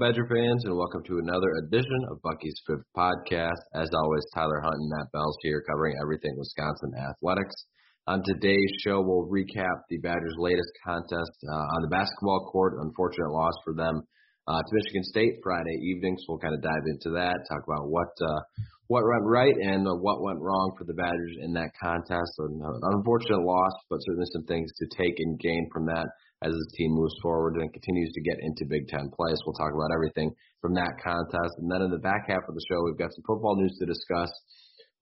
Badger fans, and welcome to another edition of Bucky's Fifth Podcast. As always, Tyler Hunt and Matt Bells here covering everything Wisconsin athletics. On today's show, we'll recap the Badgers' latest contest uh, on the basketball court. Unfortunate loss for them uh, to Michigan State Friday evening, so we'll kind of dive into that, talk about what uh, what went right and what went wrong for the Badgers in that contest. An unfortunate loss, but certainly some things to take and gain from that as his team moves forward and continues to get into Big Ten play. So we'll talk about everything from that contest. And then in the back half of the show, we've got some football news to discuss.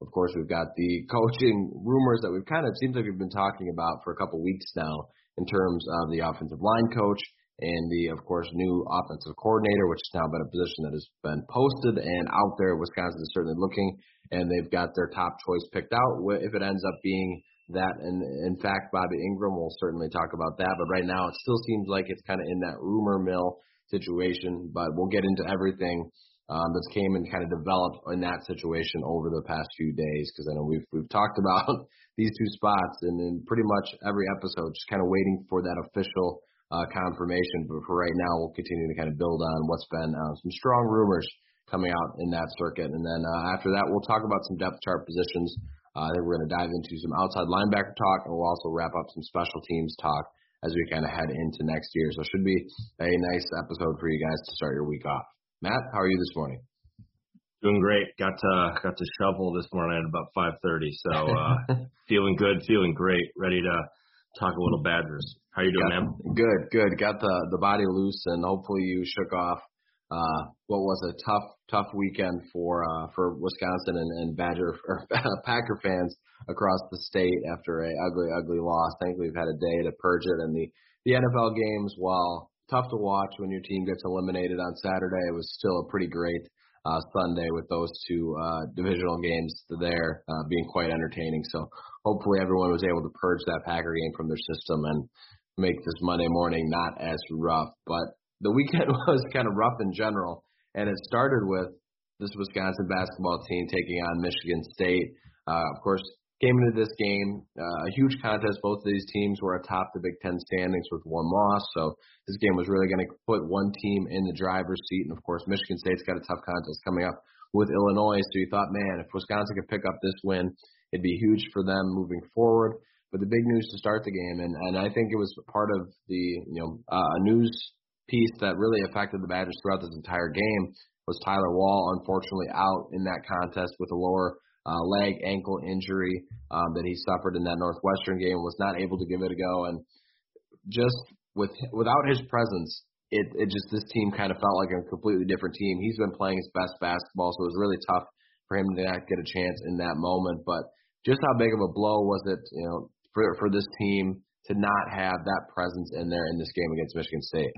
Of course, we've got the coaching rumors that we've kind of seems like we've been talking about for a couple weeks now in terms of the offensive line coach and the, of course, new offensive coordinator, which has now been a position that has been posted and out there. Wisconsin is certainly looking, and they've got their top choice picked out. If it ends up being that. And in fact, Bobby Engram will certainly talk about that. But right now, it still seems like it's kind of in that rumor mill situation. But we'll get into everything um, that's came and kind of developed in that situation over the past few days because I know we've we've talked about these two spots and in pretty much every episode, just kind of waiting for that official uh, confirmation. But for right now, we'll continue to kind of build on what's been uh, some strong rumors coming out in that circuit. And then uh, after that, we'll talk about some depth chart positions uh, then we're going to dive into some outside linebacker talk, and we'll also wrap up some special teams talk as we kind of head into next year. So it should be a nice episode for you guys to start your week off. Matt, how are you this morning? Doing great. Got to got to shovel this morning at about 5:30, so uh, feeling good, feeling great, ready to talk a little Badgers. How are you doing, got, man? Good, good. Got the the body loose, and hopefully you shook off uh, what was a tough, tough weekend for uh, for Wisconsin and, and Badger or Packer fans across the state after a ugly, ugly loss. I think we've had a day to purge it, and the the NFL games, while tough to watch when your team gets eliminated on Saturday, it was still a pretty great uh, Sunday with those two uh, divisional games there uh, being quite entertaining. So hopefully everyone was able to purge that Packer game from their system and make this Monday morning not as rough. But the weekend was kind of rough in general, and it started with this Wisconsin basketball team taking on Michigan State. Uh, of course, came into this game uh, a huge contest. Both of these teams were atop the Big Ten standings with one loss, so this game was really going to put one team in the driver's seat. And of course, Michigan State's got a tough contest coming up with Illinois. So you thought, man, if Wisconsin could pick up this win, it'd be huge for them moving forward. But the big news to start the game, and and I think it was part of the you know uh, news piece that really affected the Badgers throughout this entire game was Tyler Wahl, unfortunately out in that contest with a lower uh, leg ankle injury um, that he suffered in that Northwestern game, was not able to give it a go, and just with without his presence, it it just this team kind of felt like a completely different team. He's been playing his best basketball, so it was really tough for him to not get a chance in that moment. But just how big of a blow was it, you know, for for this team to not have that presence in there in this game against Michigan State?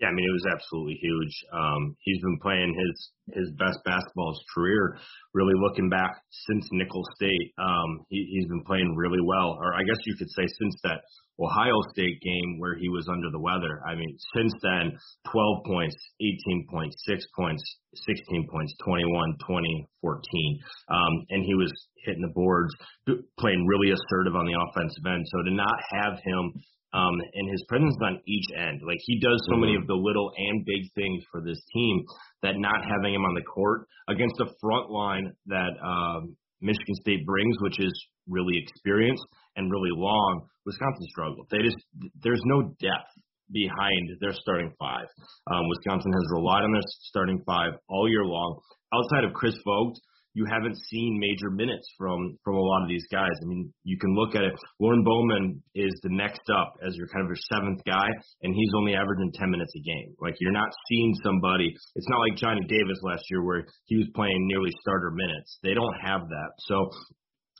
Yeah, I mean it was absolutely huge. Um, he's been playing his his best basketball his career. Really looking back since Nicholls State, um, he, he's been playing really well. Or I guess you could say since that Ohio State game where he was under the weather. I mean, since then, 12 points, 18 points, 6 points, 16 points, 21, 20, 14. Um, and he was hitting the boards, playing really assertive on the offensive end. So to not have him um, and his presence on each end. Like he does so many mm-hmm. of the little and big things for this team that not having him on the court against a front line that um, Michigan State brings, which is really experienced and really long, Wisconsin struggled. They just there's no depth behind their starting five. Um, Wisconsin has relied on their starting five all year long. Outside of Chris Vogt, you haven't seen major minutes from from a lot of these guys. I mean, you can look at it. Lorne Bowman is the next up as your kind of your seventh guy, and he's only averaging 10 minutes a game. Like you're not seeing somebody. It's not like Johnny Davis last year where he was playing nearly starter minutes. They don't have that. So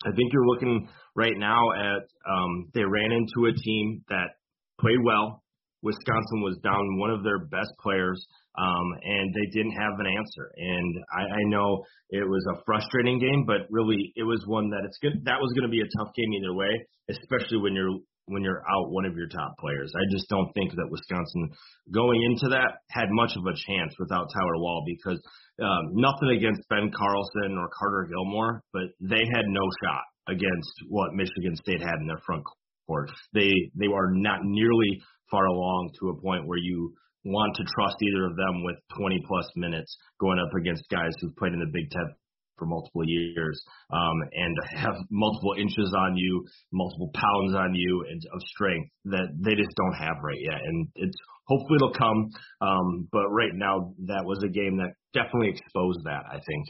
I think you're looking right now at um, they ran into a team that played well. Wisconsin was down one of their best players um, and they didn't have an answer. And I, I know it was a frustrating game, but really it was one that it's good. That was going to be a tough game either way, especially when you're when you're out one of your top players. I just don't think that Wisconsin going into that had much of a chance without Tyler Wahl because um, nothing against Ben Carlson or Carter Gilmore, but they had no shot against what Michigan State had in their front court. They they are not nearly far along to a point where you want to trust either of them with 20 plus minutes going up against guys who've played in the Big Ten for multiple years um, and have multiple inches on you, multiple pounds on you and of strength that they just don't have right yet. And it's hopefully it'll come, um, but right now that was a game that definitely exposed that. I think.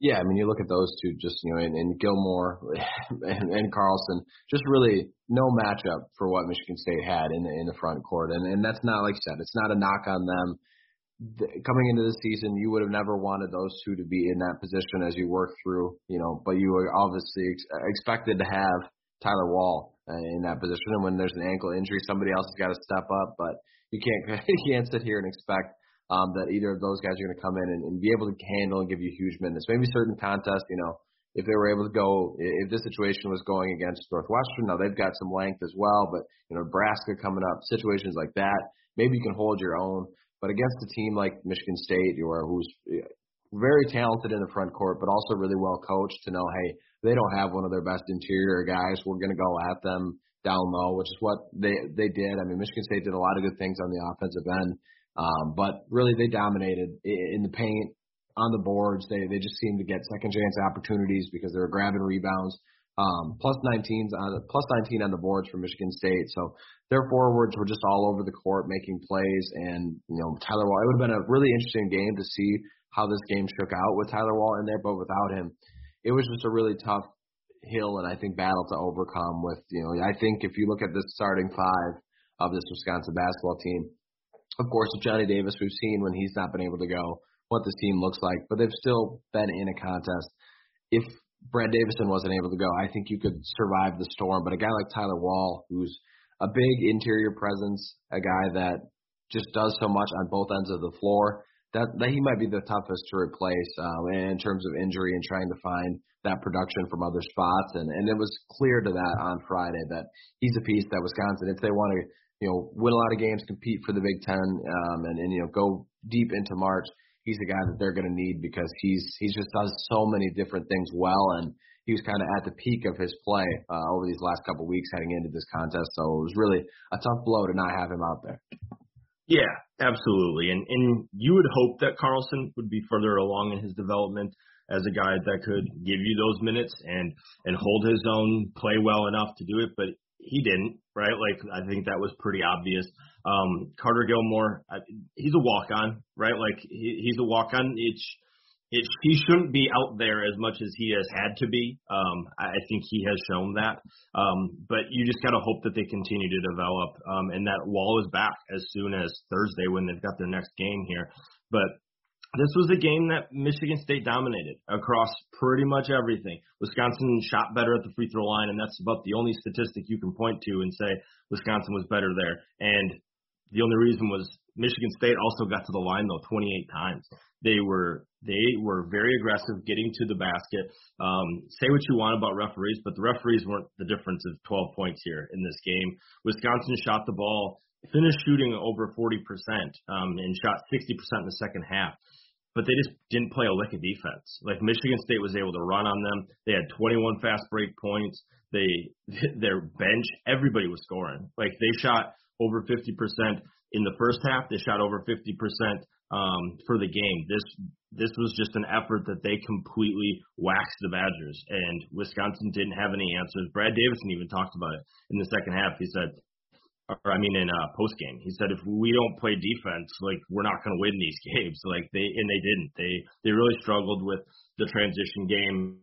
Yeah, I mean, you look at those two, just you know, and, and Gilmore and, and Carlson, just really no matchup for what Michigan State had in the in the front court, and and that's not like I said, it's not a knock on them. Coming into the season, you would have never wanted those two to be in that position as you work through, you know, but you were obviously ex- expected to have Tyler Wahl uh, in that position, and when there's an ankle injury, somebody else has got to step up, but you can't you can't sit here and expect um, that either of those guys are going to come in and, and be able to handle and give you huge minutes. Maybe certain contests, you know, if they were able to go, if this situation was going against Northwestern, now they've got some length as well, but you know, Nebraska coming up, situations like that, maybe you can hold your own. But against a team like Michigan State, or who's very talented in the front court, but also really well coached to know, hey, they don't have one of their best interior guys. We're going to go at them down low, which is what they they did. I mean, Michigan State did a lot of good things on the offensive end. Um, but really, they dominated in the paint, on the boards. They they just seemed to get second chance opportunities because they were grabbing rebounds. Um, plus 19s on plus 19 on the boards for Michigan State. So their forwards were just all over the court making plays. And you know Tyler Wahl. It would have been a really interesting game to see how this game shook out with Tyler Wahl in there, but without him, it was just a really tough hill and I think battle to overcome. With you know, I think if you look at the starting five of this Wisconsin basketball team, of course, with Johnny Davis, we've seen when he's not been able to go what this team looks like, but they've still been in a contest. If Brad Davison wasn't able to go, I think you could survive the storm. But a guy like Tyler Wahl, who's a big interior presence, a guy that just does so much on both ends of the floor, that, that he might be the toughest to replace um, in terms of injury and trying to find that production from other spots. And, and it was clear to that on Friday that he's a piece that Wisconsin, if they want to you know, win a lot of games, compete for the Big Ten, um, and, and you know, go deep into March. He's the guy that they're going to need because he's he's just does so many different things well, and he was kind of at the peak of his play uh, over these last couple of weeks heading into this contest. So it was really a tough blow to not have him out there. Yeah, absolutely. And and you would hope that Carlson would be further along in his development as a guy that could give you those minutes and and hold his own, play well enough to do it. But he didn't, right? Like I think that was pretty obvious. Um, Carter Gilmore, I, he's a walk on, right? Like he, he's a walk on. It's it, he shouldn't be out there as much as he has had to be. Um, I think he has shown that. Um, but you just got to hope that they continue to develop um, and that Wahl is back as soon as Thursday when they've got their next game here. But this was a game that Michigan State dominated across pretty much everything. Wisconsin shot better at the free throw line, and that's about the only statistic you can point to and say Wisconsin was better there. And the only reason was Michigan State also got to the line though 28 times. They were they were very aggressive getting to the basket. Um, say what you want about referees, but the referees weren't the difference of 12 points here in this game. Wisconsin shot the ball, finished shooting over 40% um, and shot 60% in the second half but they just didn't play a lick of defense. Like Michigan State was able to run on them. They had 21 fast break points. They their bench, everybody was scoring. Like they shot over 50% in the first half. They shot over 50% um, for the game. This this was just an effort that they completely waxed the Badgers, and Wisconsin didn't have any answers. Brad Davison even talked about it in the second half. He said or I mean in uh, post game. He said if we don't play defense, like we're not going to win these games. Like they and they didn't. They they really struggled with the transition game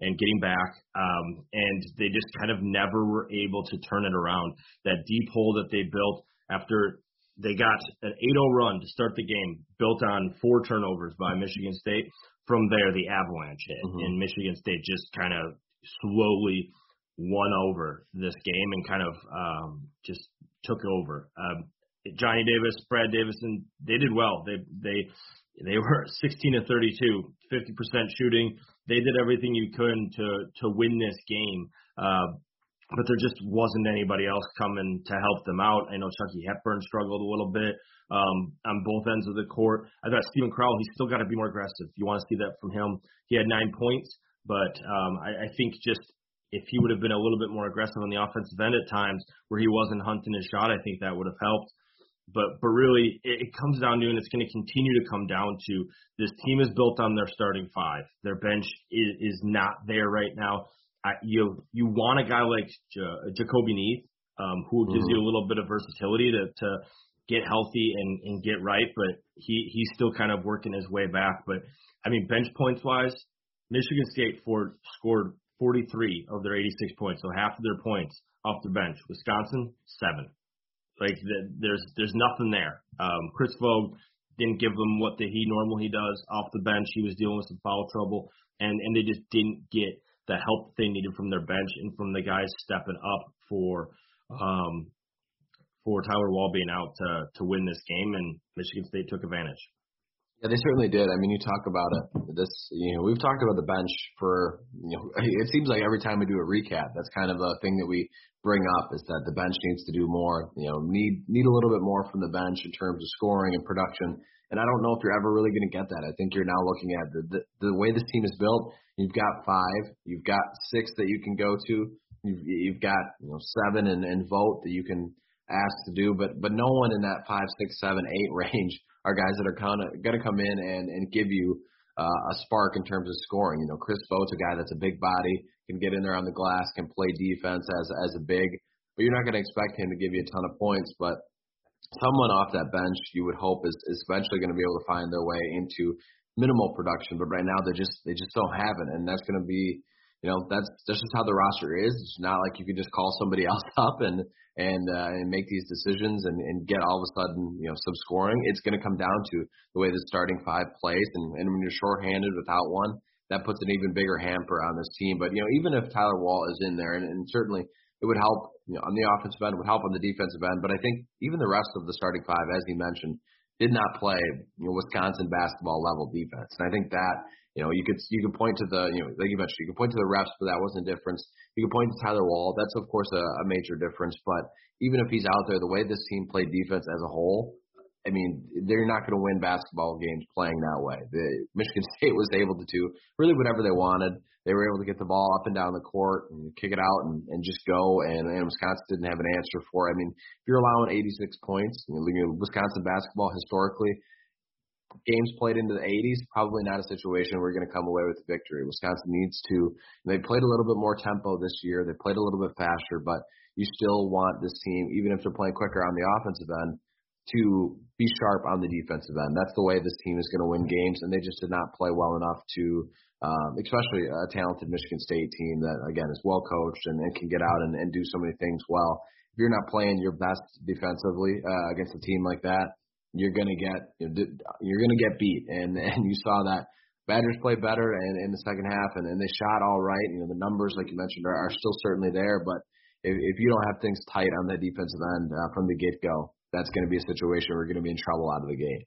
and getting back, um, and they just kind of never were able to turn it around. That deep hole that they built after they got an 8-0 run to start the game, built on four turnovers by Michigan State. From there, the avalanche hit, mm-hmm. and Michigan State just kind of slowly won over this game and kind of um, just took over. Um, Johnny Davis, Brad Davison, they did well. They they they were 16 to 32, 50% shooting. They did everything you could to to win this game. Uh, but there just wasn't anybody else coming to help them out. I know Chucky Hepburn struggled a little bit um, on both ends of the court. I thought Steven Crowl, he's still got to be more aggressive. You want to see that from him. He had nine points, but um, I, I think just if he would have been a little bit more aggressive on the offensive end at times where he wasn't hunting his shot, I think that would have helped. But but really, it, it comes down to, and it's going to continue to come down to this team is built on their starting five. Their bench is, is not there right now. I, you you want a guy like J- Jahcobi Neath, um, who gives mm-hmm. you a little bit of versatility to to get healthy and and get right, but he he's still kind of working his way back. But I mean, bench points wise, Michigan State for, scored 43 of their 86 points, so half of their points off the bench. Wisconsin, seven. Like the, there's there's nothing there. Um, Chris Vogt didn't give them what the, he normally does off the bench. He was dealing with some foul trouble, and and they just didn't get the help they needed from their bench and from the guys stepping up for um, for Tyler Wahl being out to to win this game, and Michigan State took advantage. Yeah, they certainly did. I mean, you talk about it. This, you know, we've talked about the bench for, you know, it seems like every time we do a recap, that's kind of a thing that we bring up is that the bench needs to do more. You know, need need a little bit more from the bench in terms of scoring and production. And I don't know if you're ever really going to get that. I think you're now looking at the, the the way this team is built. You've got five, you've got six that you can go to. You've, you've got you know seven and, and Vogt that you can ask to do, but but no one in that five, six, seven, eight range are guys that are kind of going to come in and, and give you uh, a spark in terms of scoring. You know, Chris Vogt's a guy that's a big body, can get in there on the glass, can play defense as as a big, but you're not going to expect him to give you a ton of points. But someone off that bench, you would hope is is eventually going to be able to find their way into minimal production. But right now they just they just don't have it, and that's going to be you know that's that's just how the roster is. It's not like you can just call somebody else up and and uh, and make these decisions and, and get all of a sudden you know some scoring. It's going to come down to the way the starting five plays, and, and when you're shorthanded without one, that puts an even bigger hamper on this team. But you know even if Tyler Wahl is in there, and, and certainly it would help you know on the offensive end, would help on the defensive end. But I think even the rest of the starting five, as he mentioned, did not play you know Wisconsin basketball level defense, and I think that you know, you could you could point to the you know like you mentioned, you could point to the refs, but that wasn't a difference. You could point to Tyler Wahl. That's of course a, a major difference. But even if he's out there, the way this team played defense as a whole, I mean, they're not going to win basketball games playing that way. The Michigan State was able to do really whatever they wanted. They were able to get the ball up and down the court and kick it out and, and just go. And, and Wisconsin didn't have an answer for. It. I mean, if you're allowing 86 points, you know, Wisconsin basketball historically games played into the 80s, probably not a situation we're going to come away with victory. Wisconsin needs to. They played a little bit more tempo this year. They played a little bit faster, but you still want this team, even if they're playing quicker on the offensive end, to be sharp on the defensive end. That's the way this team is going to win games, and they just did not play well enough to, um, especially a talented Michigan State team that again is well coached and, and can get out and, and do so many things well. If you're not playing your best defensively uh, against a team like that, you're gonna get you're gonna get beat, and and you saw that. Badgers played better in, in the second half, and, and they shot all right. You know the numbers, like you mentioned, are, are still certainly there. But if, if you don't have things tight on the defensive end uh, from the get go, that's going to be a situation where you're going to be in trouble out of the gate.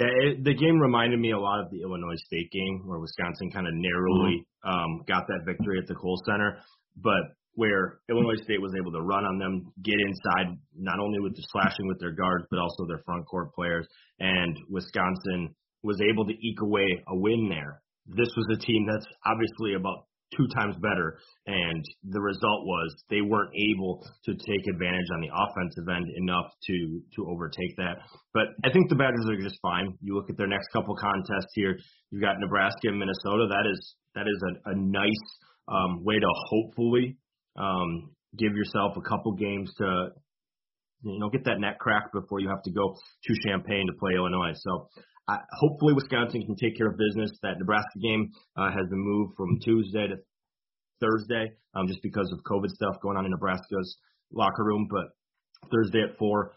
Yeah, it, the game reminded me a lot of the Illinois State game where Wisconsin kind of narrowly mm-hmm. um, got that victory at the Kohl Center. But where Illinois State was able to run on them, get inside, not only with the slashing with their guards, but also their front court players. And Wisconsin was able to eke away a win there. This was a team that's obviously about two times better, and the result was they weren't able to take advantage on the offensive end enough to to overtake that. But I think the Badgers are just fine. You look at their next couple contests here. You've got Nebraska and Minnesota. That is that is a, a nice um, way to hopefully um, give yourself a couple games to you know get that net crack before you have to go to Champaign to play Illinois. So uh, hopefully Wisconsin can take care of business. That Nebraska game uh, has been moved from Tuesday to Thursday, um, just because of COVID stuff going on in Nebraska's locker room. But Thursday at four,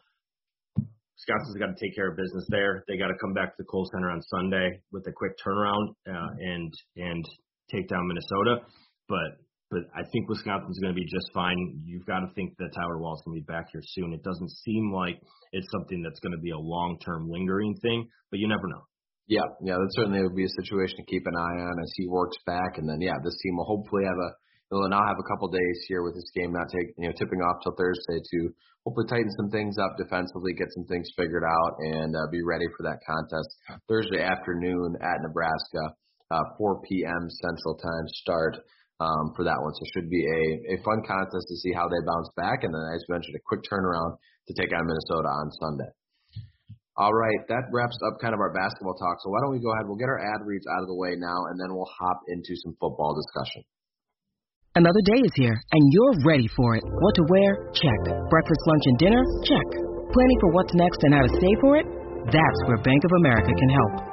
Wisconsin's got to take care of business there. They got to come back to the Kohl Center on Sunday with a quick turnaround uh, and and take down Minnesota. But but I think Wisconsin's going to be just fine. You've got to think that Tyler Wahl's going to be back here soon. It doesn't seem like it's something that's going to be a long-term lingering thing, but you never know. Yeah, yeah, that certainly would be a situation to keep an eye on as he works back, and then yeah, this team will hopefully have a they'll now have a couple days here with this game not take you know tipping off till Thursday to hopefully tighten some things up defensively, get some things figured out, and uh, be ready for that contest Thursday afternoon at Nebraska, uh, 4 p.m. Central Time start um, for that one. So it should be a a fun contest to see how they bounce back, and then as mentioned, a quick turnaround to take on Minnesota on Sunday. All right, that wraps up kind of our basketball talk. So why don't we go ahead? We'll get our ad reads out of the way now, and then we'll hop into some football discussion. Another day is here, and you're ready for it. What to wear? Check. Breakfast, lunch, and dinner? Check. Planning for what's next and how to save for it? That's where Bank of America can help.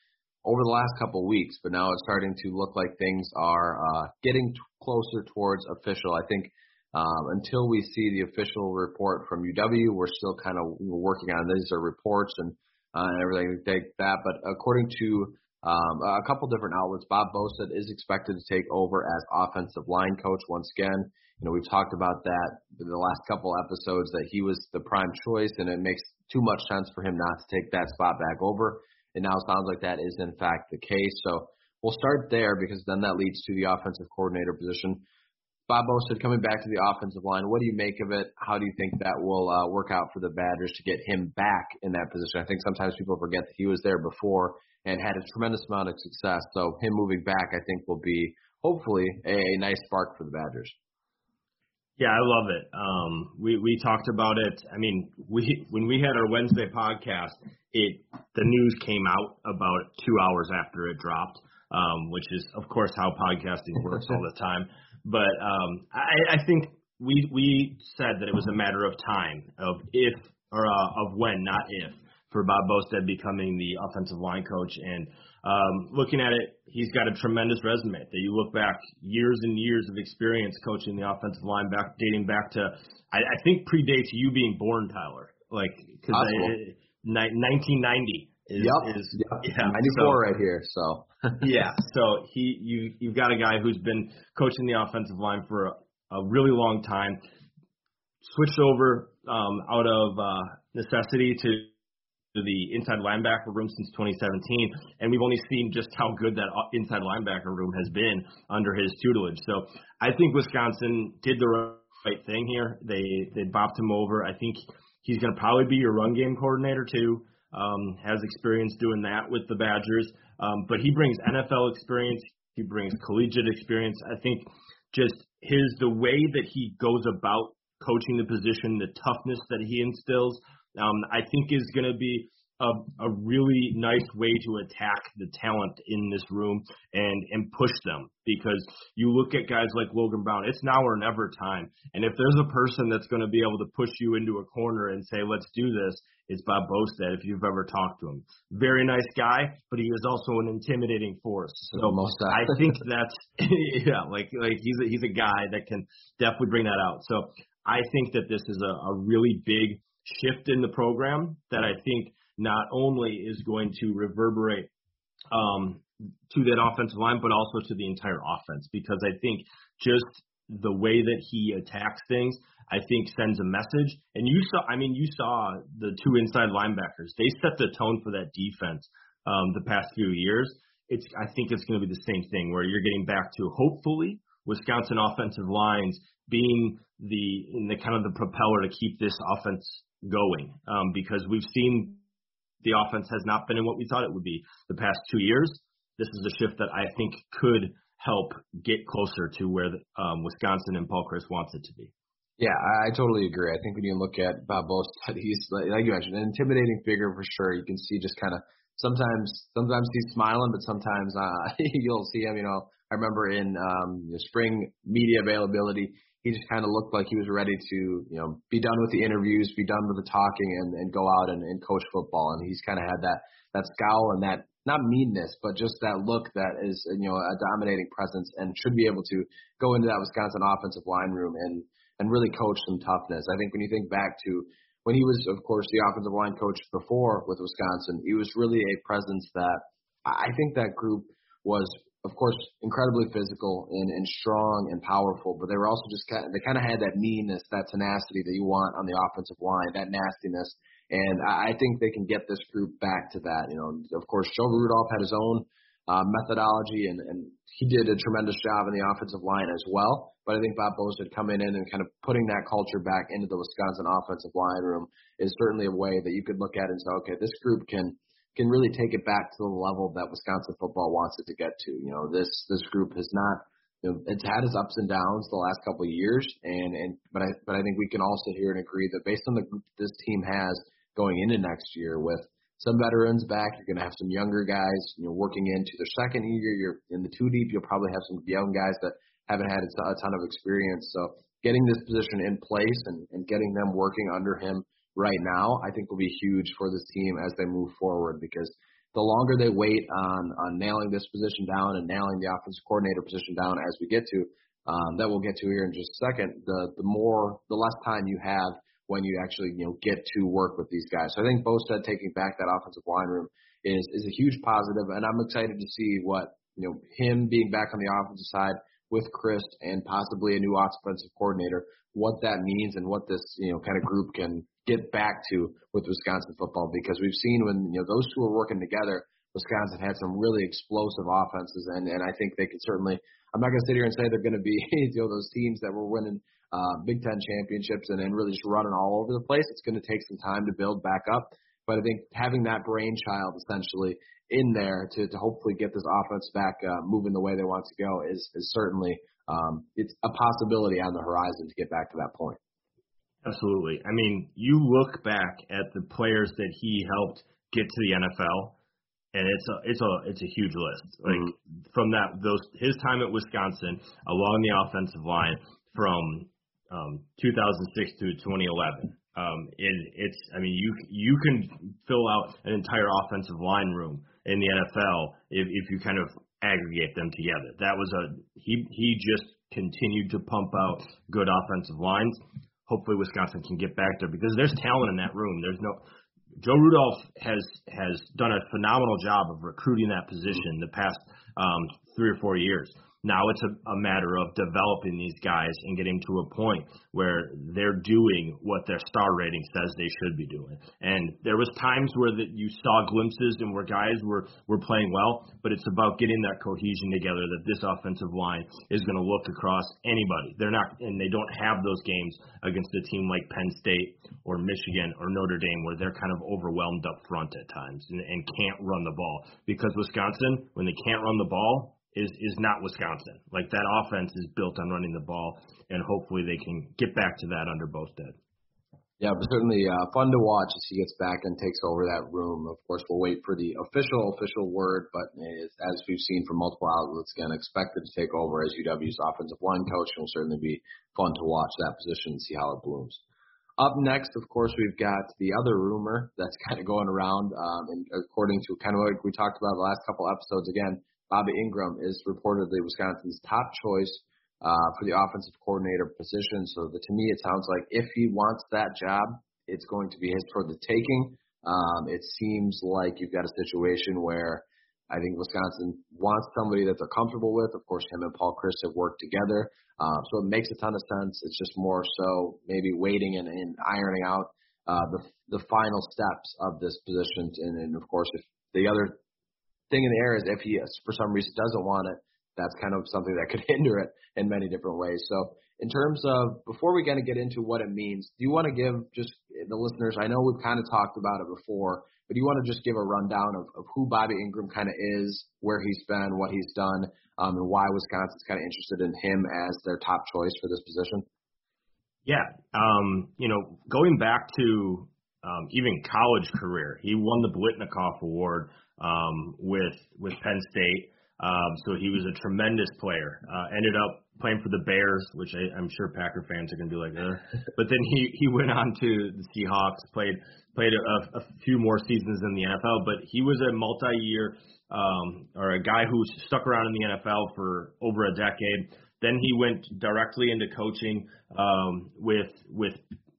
over the last couple weeks, but now it's starting to look like things are uh, getting t- closer towards official. I think um, until we see the official report from UW, we're still kind of working on these are reports and uh, everything like that. But according to um, a couple different outlets, Bob Bostad is expected to take over as offensive line coach once again. You know, we've talked about that in the last couple episodes that he was the prime choice, and it makes too much sense for him not to take that spot back over. It now sounds like that is in fact the case. So we'll start there because then that leads to the offensive coordinator position. Bob said coming back to the offensive line. What do you make of it? How do you think that will uh, work out for the Badgers to get him back in that position? I think sometimes people forget that he was there before and had a tremendous amount of success. So him moving back, I think, will be hopefully a, a nice spark for the Badgers. Yeah, I love it. Um, we we talked about it. I mean, we when we had our Wednesday podcast, it the news came out about two hours after it dropped, um, which is of course how podcasting works all the time. But um, I, I think we we said that it was a matter of time of if or uh, of when, not if, for Bob Bostad becoming the offensive line coach. And um, looking at it, he's got a tremendous resume. That you look back years and years of experience coaching the offensive line, back dating back to I, I think predates you being born, Tyler. Like because 1990 is, yep. is yep. yeah, 94 so, right here. So yeah, so he you you've got a guy who's been coaching the offensive line for a, a really long time. Switched over um, out of uh, necessity to to the inside linebacker room since 2017, and we've only seen just how good that uh, inside linebacker room has been under his tutelage. So I think Wisconsin did the right thing here. They they bopped him over. I think he's going to probably be your run game coordinator too. Um, has experience doing that with the Badgers. Um, but he brings NFL experience. He brings collegiate experience. I think just his the way that he goes about coaching the position, the toughness that he instills, um, I think is going to be a, a really nice way to attack the talent in this room and and push them because you look at guys like Logan Brown, it's now or never time. And if there's a person that's going to be able to push you into a corner and say, let's do this, it's Bob Bostad if you've ever talked to him. Very nice guy, but he is also an intimidating force. So most I think that's yeah, like like he's a, he's a guy that can definitely bring that out. So I think that this is a, a really big shift in the program that I think not only is going to reverberate um, to that offensive line, but also to the entire offense. Because I think just the way that he attacks things, I think sends a message. And you saw, I mean, you saw the two inside linebackers. They set the tone for that defense um, the past few years. It's, I think it's going to be the same thing where you're getting back to hopefully Wisconsin offensive lines being the the kind of the propeller to keep this offense going um, because we've seen the offense has not been in what we thought it would be the past two years. This is a shift that I think could help get closer to where the, um, Wisconsin and Paul Chryst wants it to be. Yeah, I totally agree. I think when you look at Bob Bostad, he's like you mentioned, an intimidating figure for sure. You can see just kind of sometimes sometimes he's smiling, but sometimes uh, you'll see him. You know, I remember in um, the spring media availability, he just kind of looked like he was ready to you know be done with the interviews, be done with the talking, and, and go out and, and coach football. And he's kind of had that that scowl and that not meanness, but just that look that is you know a dominating presence and should be able to go into that Wisconsin offensive line room and and really coach some toughness. I think when you think back to when he was, of course, the offensive line coach before with Wisconsin, he was really a presence that I think that group was, of course, incredibly physical and, and strong and powerful, but they were also just kind of, they kind of had that meanness, that tenacity that you want on the offensive line, that nastiness. And I think they can get this group back to that. You know, of course, Joe Rudolph had his own uh, methodology, and, and he did a tremendous job in the offensive line as well. But I think Bob Bostad coming in and kind of putting that culture back into the Wisconsin offensive line room is certainly a way that you could look at and say, okay, this group can can really take it back to the level that Wisconsin football wants it to get to. You know, this this group has not you know, it's had its ups and downs the last couple of years, and and but I but I think we can all sit here and agree that based on the group this team has going into next year with some veterans back. You're going to have some younger guys, you know, working into their second year. You're in the two deep. You'll probably have some young guys that haven't had a ton of experience. So getting this position in place and, and getting them working under him right now, I think will be huge for this team as they move forward because the longer they wait on on nailing this position down and nailing the offensive coordinator position down as we get to um, that we'll get to here in just a second, the the more the less time you have when you actually you know get to work with these guys. So I think Bostad taking back that offensive line room is is a huge positive, and I'm excited to see what you know him being back on the offensive side with Chryst and possibly a new offensive coordinator, what that means and what this you know kind of group can get back to with Wisconsin football because we've seen when you know those two are working together, Wisconsin had some really explosive offenses and and I think they can certainly. I'm not going to sit here and say they're going to be you know those teams that were winning uh, Big Ten championships and then really just running all over the place. It's going to take some time to build back up. But I think having that brainchild essentially in there to, to hopefully get this offense back uh, moving the way they want to go is, is certainly um, it's a possibility on the horizon to get back to that point. Absolutely. I mean, you look back at the players that he helped get to the NFL, and it's a it's a it's a huge list. Like mm-hmm. from that those his time at Wisconsin along the offensive line, from um, 2006 to 2011. Um, it, it's, I mean, you you can fill out an entire offensive line room in the NFL if, if you kind of aggregate them together. That was a he he just continued to pump out good offensive lines. Hopefully, Wisconsin can get back there because there's talent in that room. There's no Joe Rudolph has has done a phenomenal job of recruiting that position the past um, three or four years. Now it's a, a matter of developing these guys and getting to a point where they're doing what their star rating says they should be doing. And there was times where that you saw glimpses and where guys were were playing well, but it's about getting that cohesion together that this offensive line is going to look across anybody. They're not and they don't have those games against a team like Penn State or Michigan or Notre Dame where they're kind of overwhelmed up front at times and, and can't run the ball because Wisconsin when they can't run the ball is is not Wisconsin. Like that offense is built on running the ball, and hopefully they can get back to that under Bostad. Yeah, but certainly uh, fun to watch as he gets back and takes over that room. Of course, we'll wait for the official official word, but as we've seen from multiple outlets, again, expected to take over as UW's offensive line coach. It will certainly be fun to watch that position and see how it blooms. Up next, of course, we've got the other rumor that's kind of going around, um, and according to kind of what we talked about the last couple episodes, again, Bobby Engram is reportedly Wisconsin's top choice uh, for the offensive coordinator position. So the, to me, it sounds like if he wants that job, it's going to be his for the taking. Um, it seems like you've got a situation where I think Wisconsin wants somebody that they're comfortable with. Of course, him and Paul Chryst have worked together, uh, so it makes a ton of sense. It's just more so maybe waiting and, and ironing out uh, the the final steps of this position. And, and of course, if the other thing in the air is if he for some reason doesn't want it, that's kind of something that could hinder it in many different ways. So in terms of before we kind of get into what it means, do you want to give just the listeners? I know we've kind of talked about it before, but do you want to just give a rundown of, of who Bobby Engram kind of is, where he's been, what he's done, um, and why Wisconsin's kind of interested in him as their top choice for this position? Yeah, um, you know, going back to um, even college career, he won the Biletnikoff Award um, with with Penn State. Um, so he was a tremendous player. Uh, ended up playing for the Bears, which I, I'm sure Packer fans are going to be like, Ugh. but then he he went on to the Seahawks, played played a, a few more seasons in the NFL, but he was a multi-year um, or a guy who stuck around in the NFL for over a decade. Then he went directly into coaching um, with with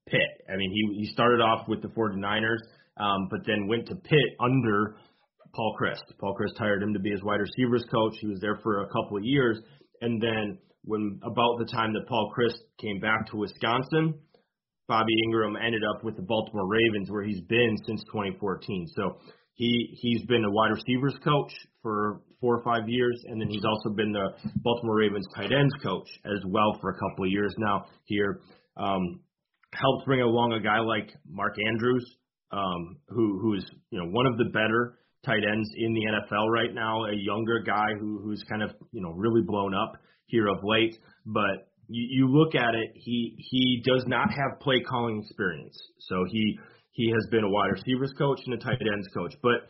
Pitt. I mean, he he started off with the 49ers, um, but then went to Pitt under Paul Chryst. Paul Chryst hired him to be his wide receivers coach. He was there for a couple of years, and then when about the time that Paul Chryst came back to Wisconsin, Bobby Engram ended up with the Baltimore Ravens, where he's been since 2014. So he he's been a wide receivers coach for four or five years, and then he's also been the Baltimore Ravens tight ends coach as well for a couple of years now here. Um, helped bring along a guy like Mark Andrews, um, who who's you know one of the better tight ends in the NFL right now, a younger guy who who's kind of you know really blown up here of late, but you, you look at it, he he does not have play calling experience. So he he has been a wide receivers coach and a tight ends coach, but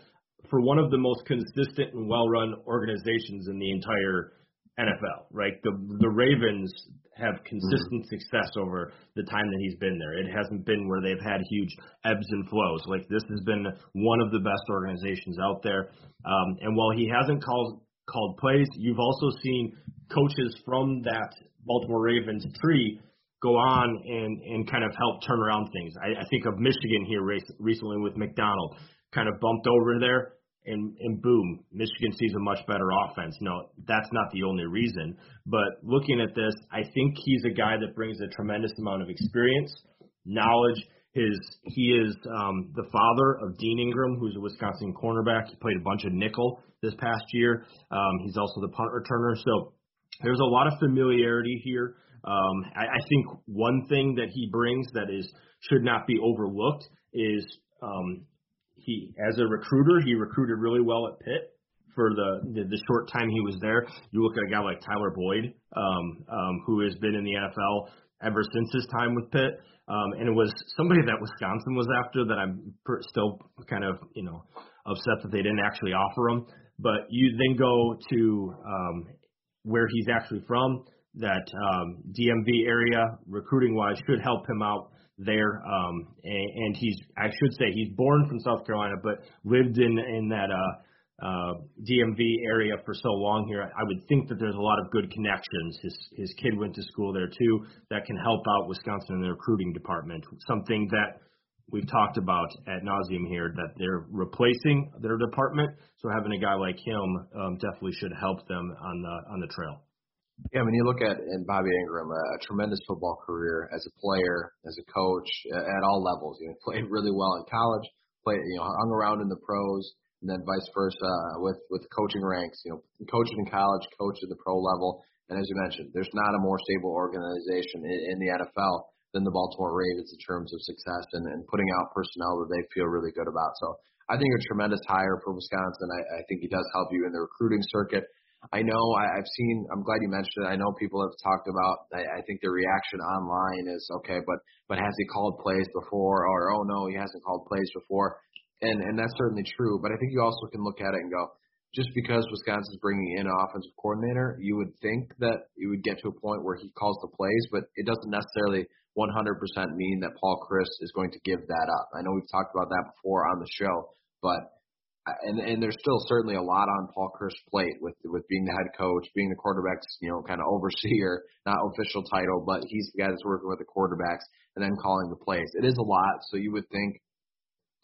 for one of the most consistent and well run organizations in the entire NFL, right? The the Ravens have consistent mm-hmm. success over the time that he's been there. It hasn't been where they've had huge ebbs and flows. Like this has been one of the best organizations out there. Um, and while he hasn't called called plays, you've also seen coaches from that Baltimore Ravens tree go on and and kind of help turn around things. I, I think of Michigan here recently with Macdonald, kind of bumped over there, and and boom, Michigan sees a much better offense. No, that's not the only reason, but looking at this, I think he's a guy that brings a tremendous amount of experience, knowledge. His he is um, the father of Dean Engram, who's a Wisconsin cornerback. He played a bunch of nickel this past year. Um, he's also the punt returner, so there's a lot of familiarity here. Um, I, I think one thing that he brings that is should not be overlooked is um, he as a recruiter he recruited really well at Pitt for the, the the short time he was there. You look at a guy like Tyler Boyd, um, um, who has been in the NFL ever since his time with Pitt, um, and it was somebody that Wisconsin was after that I'm per, still kind of you know upset that they didn't actually offer him. But you then go to um, where he's actually from, that um, DMV area, recruiting wise, should help him out there. Um, and, and he's, I should say, he's born from South Carolina, but lived in in that uh, uh, DMV area for so long here. I would think that there's a lot of good connections. His his kid went to school there too. That can help out Wisconsin in the recruiting department. Something that we've talked about at nauseum here that they're replacing their department. So having a guy like him um, definitely should help them on the on the trail. Yeah, when you look at in Bobby Engram, a tremendous football career as a player, as a coach, at all levels. You know, played really well in college, played you know hung around in the pros, and then vice versa uh, with with the coaching ranks. You know, coaching in college, coach at the pro level, and as you mentioned, there's not a more stable organization in, in the NFL than the Baltimore Ravens in terms of success and, and putting out personnel that they feel really good about. So I think a tremendous hire for Wisconsin. I, I think he does help you in the recruiting circuit. I know I, I've seen. I'm glad you mentioned it. I know people have talked about. I, I think the reaction online is okay, but but has he called plays before? Or oh no, he hasn't called plays before. And and that's certainly true. But I think you also can look at it and go, just because Wisconsin's bringing in an offensive coordinator, you would think that you would get to a point where he calls the plays, but it doesn't necessarily 100% mean that Paul Chryst is going to give that up. I know we've talked about that before on the show, but and and there's still certainly a lot on Paul Chryst's plate with with being the head coach, being the quarterbacks, you know, kind of overseer, not official title, but he's the guy that's working with the quarterbacks and then calling the plays. It is a lot, so you would think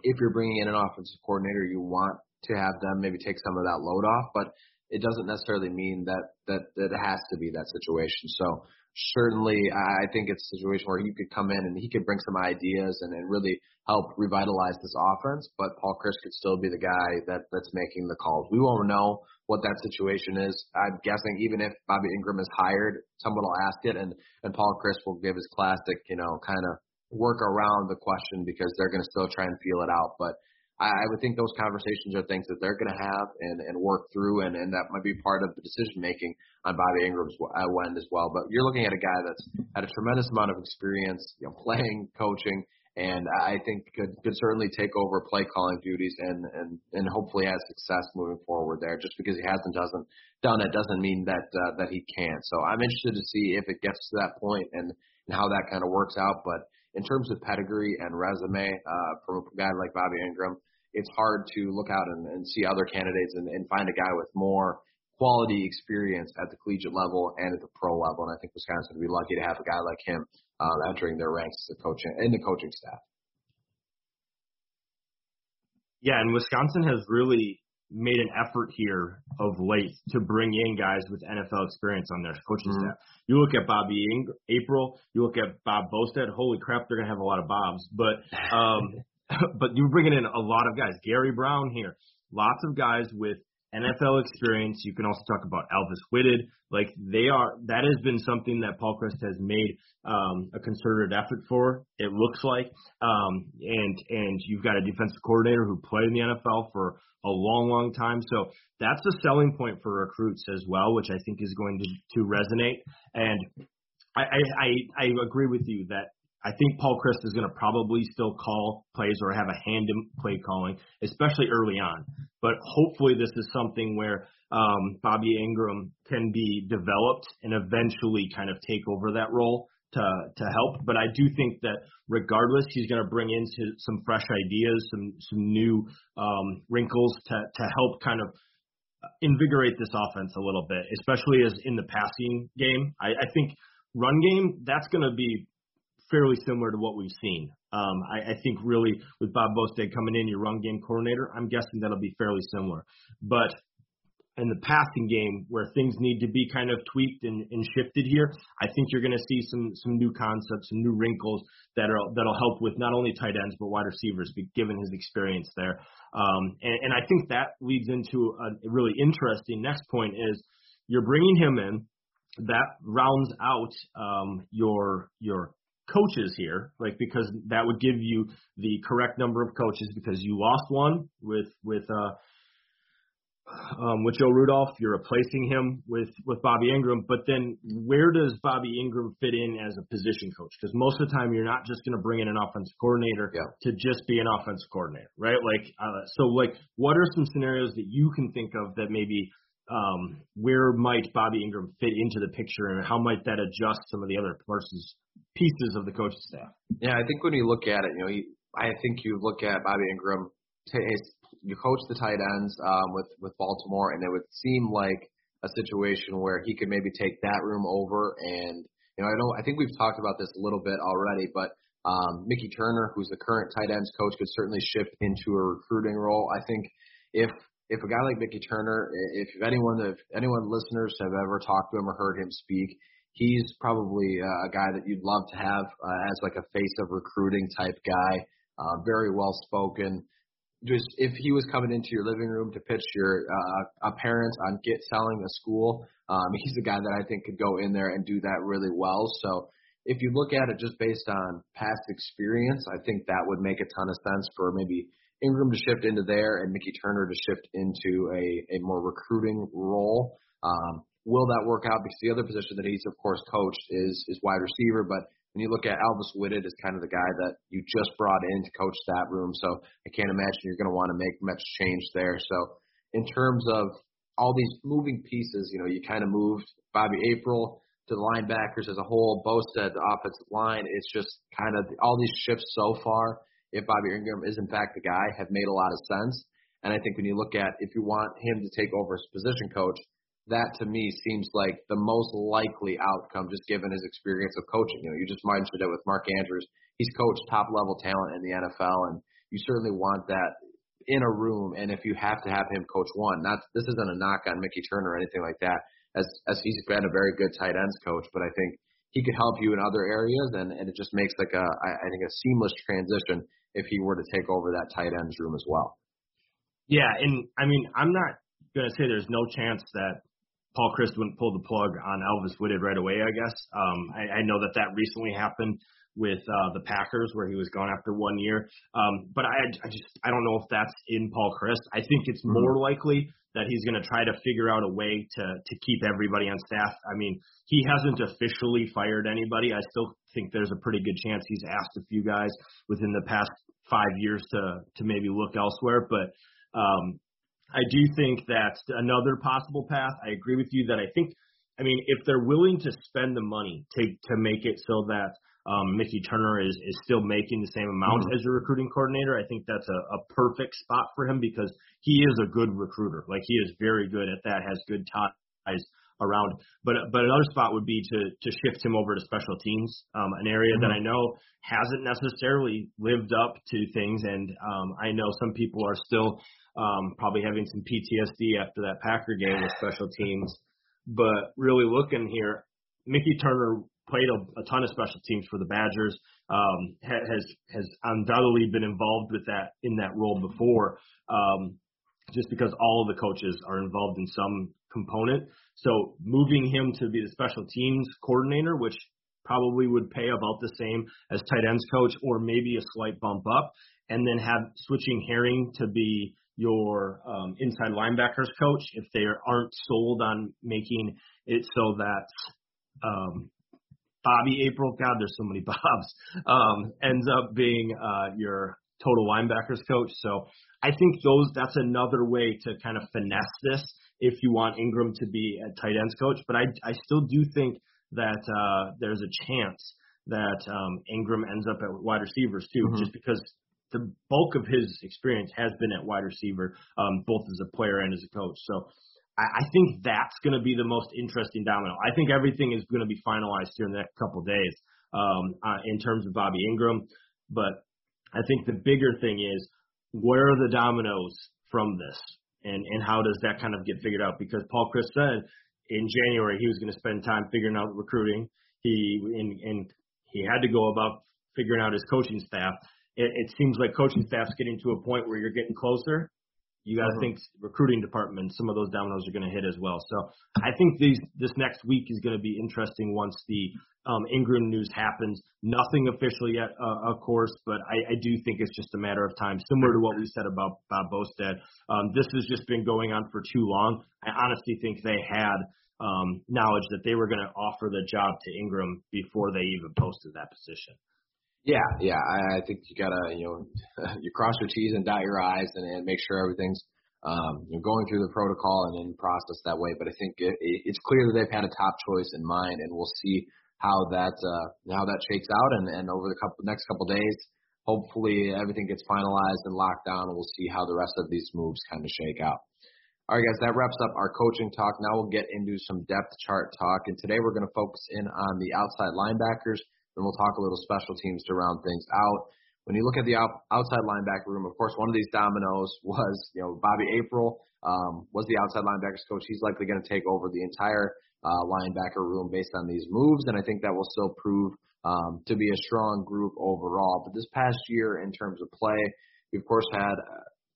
if you're bringing in an offensive coordinator, you want to have them maybe take some of that load off, but it doesn't necessarily mean that that that it has to be that situation. So certainly I think it's a situation where he could come in and he could bring some ideas and, and really help revitalize this offense. But Paul Chryst could still be the guy that that's making the calls. We won't know what that situation is. I'm guessing even if Bobby Engram is hired, someone will ask it, and and Paul Chryst will give his classic, you know, kind of work around the question because they're going to still try and feel it out. But I, I would think those conversations are things that they're going to have and, and work through, and, and that might be part of the decision making on Bobby Engram's end as well. But you're looking at a guy that's had a tremendous amount of experience, you know, playing, coaching, and I think could could certainly take over play calling duties and and and hopefully has success moving forward there. Just because he hasn't doesn't done it doesn't mean that uh, that he can't. So I'm interested to see if it gets to that point and and how that kind of works out. But in terms of pedigree and resume uh, from a guy like Bobby Engram, it's hard to look out and, and see other candidates and, and find a guy with more quality experience at the collegiate level and at the pro level. And I think Wisconsin would be lucky to have a guy like him um, entering their ranks as a coach in the coaching staff. Yeah, and Wisconsin has really made an effort here of late to bring in guys with NFL experience on their coaching mm-hmm. staff. You look at Bobby April, you look at Bob Bostad. Holy crap, they're gonna have a lot of Bobs. But um, but you're bringing in a lot of guys. Gary Brown here, lots of guys with NFL experience. You can also talk about Alvis Whitted. Like they are, that has been something that Paul Chryst has made um, a concerted effort for. It looks like, um, and and you've got a defensive coordinator who played in the NFL for a long, long time. So that's a selling point for recruits as well, which I think is going to to resonate. And I I, I, I agree with you that I think Paul Chryst is going to probably still call plays or have a hand in play calling, especially early on. But hopefully, this is something where um, Bobby Engram can be developed and eventually kind of take over that role to to help. But I do think that regardless, he's going to bring in some fresh ideas, some some new um, wrinkles to to help kind of invigorate this offense a little bit, especially as in the passing game. I, I think run game that's going to be fairly similar to what we've seen. Um, I, I think really with Bob Bostad coming in, your run game coordinator, I'm guessing that'll be fairly similar. But in the passing game where things need to be kind of tweaked and, and shifted here, I think you're going to see some some new concepts, some new wrinkles that are that'll help with not only tight ends but wide receivers, given his experience there. Um, and, and I think that leads into a really interesting next point is you're bringing him in. That rounds out um, your your coaches here, like because that would give you the correct number of coaches because you lost one with with uh um, with Joe Rudolph, you're replacing him with with Bobby Engram. But then, where does Bobby Engram fit in as a position coach? Because most of the time, you're not just going to bring in an offensive coordinator yeah. to just be an offensive coordinator, right? Like, uh, so like, what are some scenarios that you can think of that maybe um, where might Bobby Engram fit into the picture, and how might that adjust some of the other persons pieces of the coaching staff? Yeah, I think when you look at it, you know, he, I think you look at Bobby Ingram. Engram. You coach the tight ends um, with with Baltimore, and it would seem like a situation where he could maybe take that room over. And you know, I know I think we've talked about this a little bit already, but um, Mickey Turner, who's the current tight ends coach, could certainly shift into a recruiting role. I think if if a guy like Mickey Turner, if anyone, if anyone listeners have ever talked to him or heard him speak, he's probably uh, a guy that you'd love to have uh, as like a face of recruiting type guy. Uh, very well spoken. Just if he was coming into your living room to pitch your uh, a parent on get selling a school, um, he's a guy that I think could go in there and do that really well. So if you look at it just based on past experience, I think that would make a ton of sense for maybe Engram to shift into there and Mickey Turner to shift into a, a more recruiting role. Um, will that work out? Because the other position that he's of course coached is is wide receiver, but when you look at Alvis Whitted as kind of the guy that you just brought in to coach that room, so I can't imagine you're going to want to make much change there. So in terms of all these moving pieces, you know, you kind of moved Bobby April to the linebackers as a whole, Bostad the offensive line. It's just kind of all these shifts so far if Bobby Engram is in fact the guy, have made a lot of sense. And I think when you look at if you want him to take over as position coach, that to me seems like the most likely outcome, just given his experience of coaching. You know, you just mentioned it with Mark Andrews. He's coached top level talent in the NFL, and you certainly want that in a room. And if you have to have him coach one, not this isn't a knock on Mickey Turner or anything like that, as as he's been a very good tight ends coach, but I think he could help you in other areas, and, and it just makes like a I, think a seamless transition if he were to take over that tight ends room as well. Yeah, and I mean I'm not gonna say there's no chance that Paul Chryst wouldn't pull the plug on Alvis Whitted right away. I guess um, I, I know that that recently happened with uh, the Packers where he was gone after one year. Um, but I, I just I don't know if that's in Paul Chryst. I think it's mm-hmm. more likely that he's going to try to figure out a way to to keep everybody on staff. I mean, he hasn't officially fired anybody. I still think there's a pretty good chance he's asked a few guys within the past five years to to maybe look elsewhere. But um, I do think that's another possible path. I agree with you that I think. I mean, if they're willing to spend the money to to make it so that um, Mickey Turner is is still making the same amount mm-hmm. as a recruiting coordinator. I think that's a, a perfect spot for him because he is a good recruiter. Like he is very good at that. Has good ties around. But but another spot would be to to shift him over to special teams, um, an area mm-hmm. that I know hasn't necessarily lived up to things, and um, I know some people are still um, probably having some PTSD after that Packer game with special teams. But really looking here, Mickey Turner played a, a ton of special teams for the Badgers. Um, has has undoubtedly been involved with that in that role before. Um, just because all of the coaches are involved in some component. So moving him to be the special teams coordinator, which probably would pay about the same as tight ends coach, or maybe a slight bump up, and then have switching Herring to be your um, inside linebackers coach if they aren't sold on making it so that um, Bobby April, God, there's so many Bobs, um, ends up being uh, your total linebackers coach. So I think those that's another way to kind of finesse this if you want Engram to be a tight ends coach. But I I still do think that uh, there's a chance that um, Engram ends up at wide receivers too, mm-hmm. just because the bulk of his experience has been at wide receiver, um, both as a player and as a coach. So I, I think that's going to be the most interesting domino. I think everything is going to be finalized here in the next couple of days um, uh, in terms of Bobby Engram. But I think the bigger thing is where are the dominoes from this, and and how does that kind of get figured out? Because Paul Chryst said in January he was going to spend time figuring out recruiting. He and, and he had to go about figuring out his coaching staff. It, it seems like coaching staff's getting to a point where you're getting closer, you got to mm-hmm. think recruiting department. Some of those dominoes are going to hit as well. So I think these this next week is going to be interesting once the um, Engram news happens. Nothing official yet, uh, of course, but I, I do think it's just a matter of time. Similar to what we said about Bob Bostad, um, this has just been going on for too long. I honestly think they had um, knowledge that they were going to offer the job to Engram before they even posted that position. Yeah, yeah. I, I think you gotta, you know, you cross your T's and dot your I's and, and make sure everything's um, you know, going through the protocol and in process that way. But I think it, it, it's clear that they've had a top choice in mind, and we'll see how that uh, how that shakes out. And, and over the couple next couple days, hopefully everything gets finalized and locked down, and we'll see how the rest of these moves kind of shake out. All right, guys, that wraps up our coaching talk. Now we'll get into some depth chart talk, and today we're going to focus in on the outside linebackers then we'll talk a little special teams to round things out. When you look at the out, outside linebacker room, of course, one of these dominoes was, you know, Bobby April um, was the outside linebackers coach. He's likely going to take over the entire uh, linebacker room based on these moves, and I think that will still prove um, to be a strong group overall. But this past year, in terms of play, we of course had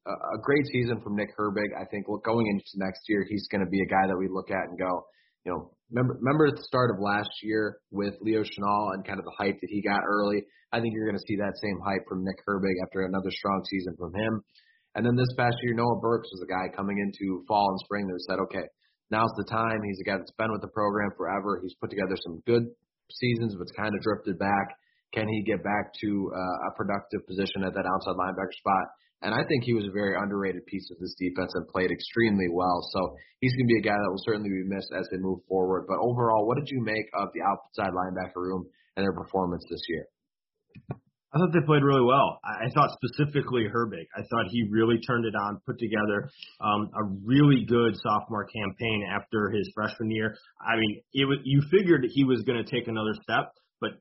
a, a great season from Nick Herbig. I think going into next year, he's going to be a guy that we look at and go, you know, remember remember at the start of last year with Leo Chenal and kind of the hype that he got early. I think you're going to see that same hype from Nick Herbig after another strong season from him. And then this past year, Noah Burks was a guy coming into fall and spring that said, okay, now's the time. He's a guy that's been with the program forever. He's put together some good seasons, but it's kind of drifted back. Can he get back to uh, a productive position at that outside linebacker spot? And I think he was a very underrated piece of this defense and played extremely well. So he's going to be a guy that will certainly be missed as they move forward. But overall, what did you make of the outside linebacker room and their performance this year? I thought they played really well. I thought specifically Herbig. I thought he really turned it on, put together um, a really good sophomore campaign after his freshman year. I mean, it was you figured he was going to take another step, but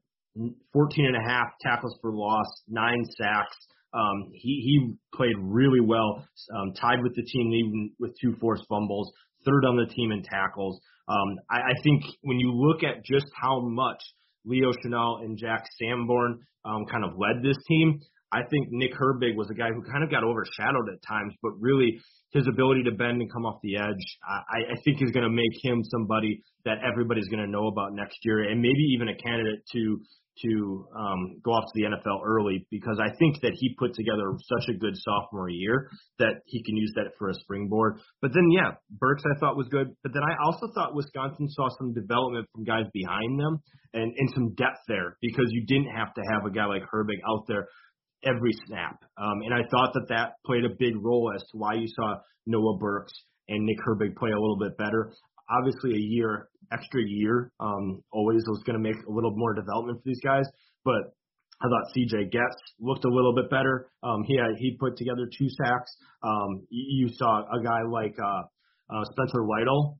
14 and a half tackles for loss, nine sacks, um, he he played really well, um, tied with the team even with two forced fumbles, third on the team in tackles. Um, I, I think when you look at just how much Leo Chenal and Jack Sanborn um, kind of led this team. I think Nick Herbig was a guy who kind of got overshadowed at times, but really his ability to bend and come off the edge, I, I think is going to make him somebody that everybody's going to know about next year, and maybe even a candidate to to um, go off to the NFL early because I think that he put together such a good sophomore year that he can use that for a springboard. But then, yeah, Burks I thought was good, but then I also thought Wisconsin saw some development from guys behind them and, and some depth there because you didn't have to have a guy like Herbig out there every snap. Um, and I thought that that played a big role as to why you saw Noah Burks and Nick Herbig play a little bit better. Obviously, a year, extra year, um, always was going to make a little more development for these guys. But I thought CJ Goetz looked a little bit better. Um, he had, he put together two sacks. Um, you saw a guy like uh, uh, Spencer Lytle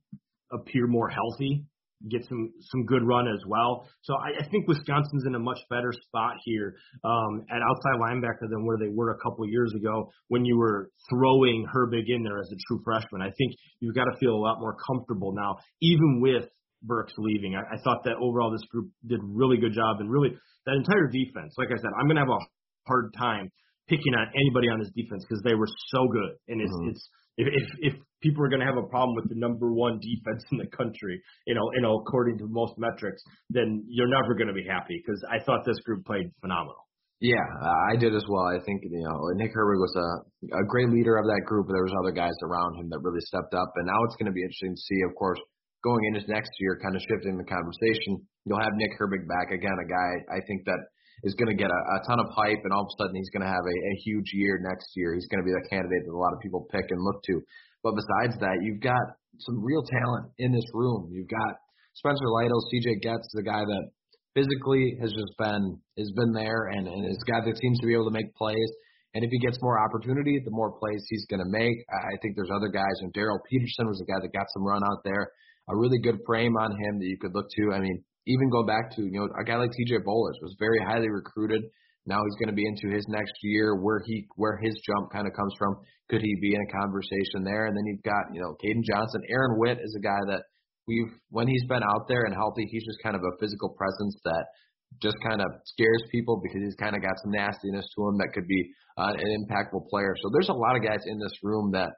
appear more healthy get some some good run as well. So I, I think Wisconsin's in a much better spot here um, at outside linebacker than where they were a couple years ago when you were throwing Herbig in there as a true freshman. I think you've got to feel a lot more comfortable now, even with Burks leaving. I, I thought that overall this group did a really good job, and really that entire defense. Like I said, I'm going to have a hard time picking on anybody on this defense because they were so good, and it's mm-hmm. it's if, if if people are going to have a problem with the number one defense in the country, you know, you know, according to most metrics, then you're never going to be happy because I thought this group played phenomenal. Yeah, I did as well. I think you know Nick Herbig was a a great leader of that group. There was other guys around him that really stepped up, and now it's going to be interesting to see, of course, going into next year, kind of shifting the conversation. You'll have Nick Herbig back again, a guy I think that is going to get a, a ton of hype, and all of a sudden he's going to have a, a huge year next year. He's going to be the candidate that a lot of people pick and look to. But besides that, you've got some real talent in this room. You've got Spencer Lytle, CJ Goetz, the guy that physically has just been has been there and, and is a guy that seems to be able to make plays. And if he gets more opportunity, the more plays he's going to make. I think there's other guys. And Darrell Peterson was a guy that got some run out there. A really good frame on him that you could look to. I mean, even go back to, you know, a guy like TJ Bollers was very highly recruited. Now he's going to be into his next year where he where his jump kind of comes from. Could he be in a conversation there? And then you've got, you know, Caden Johnson. Aaron Witt is a guy that we've when he's been out there and healthy, he's just kind of a physical presence that just kind of scares people because he's kind of got some nastiness to him that could be uh, an impactful player. So there's a lot of guys in this room that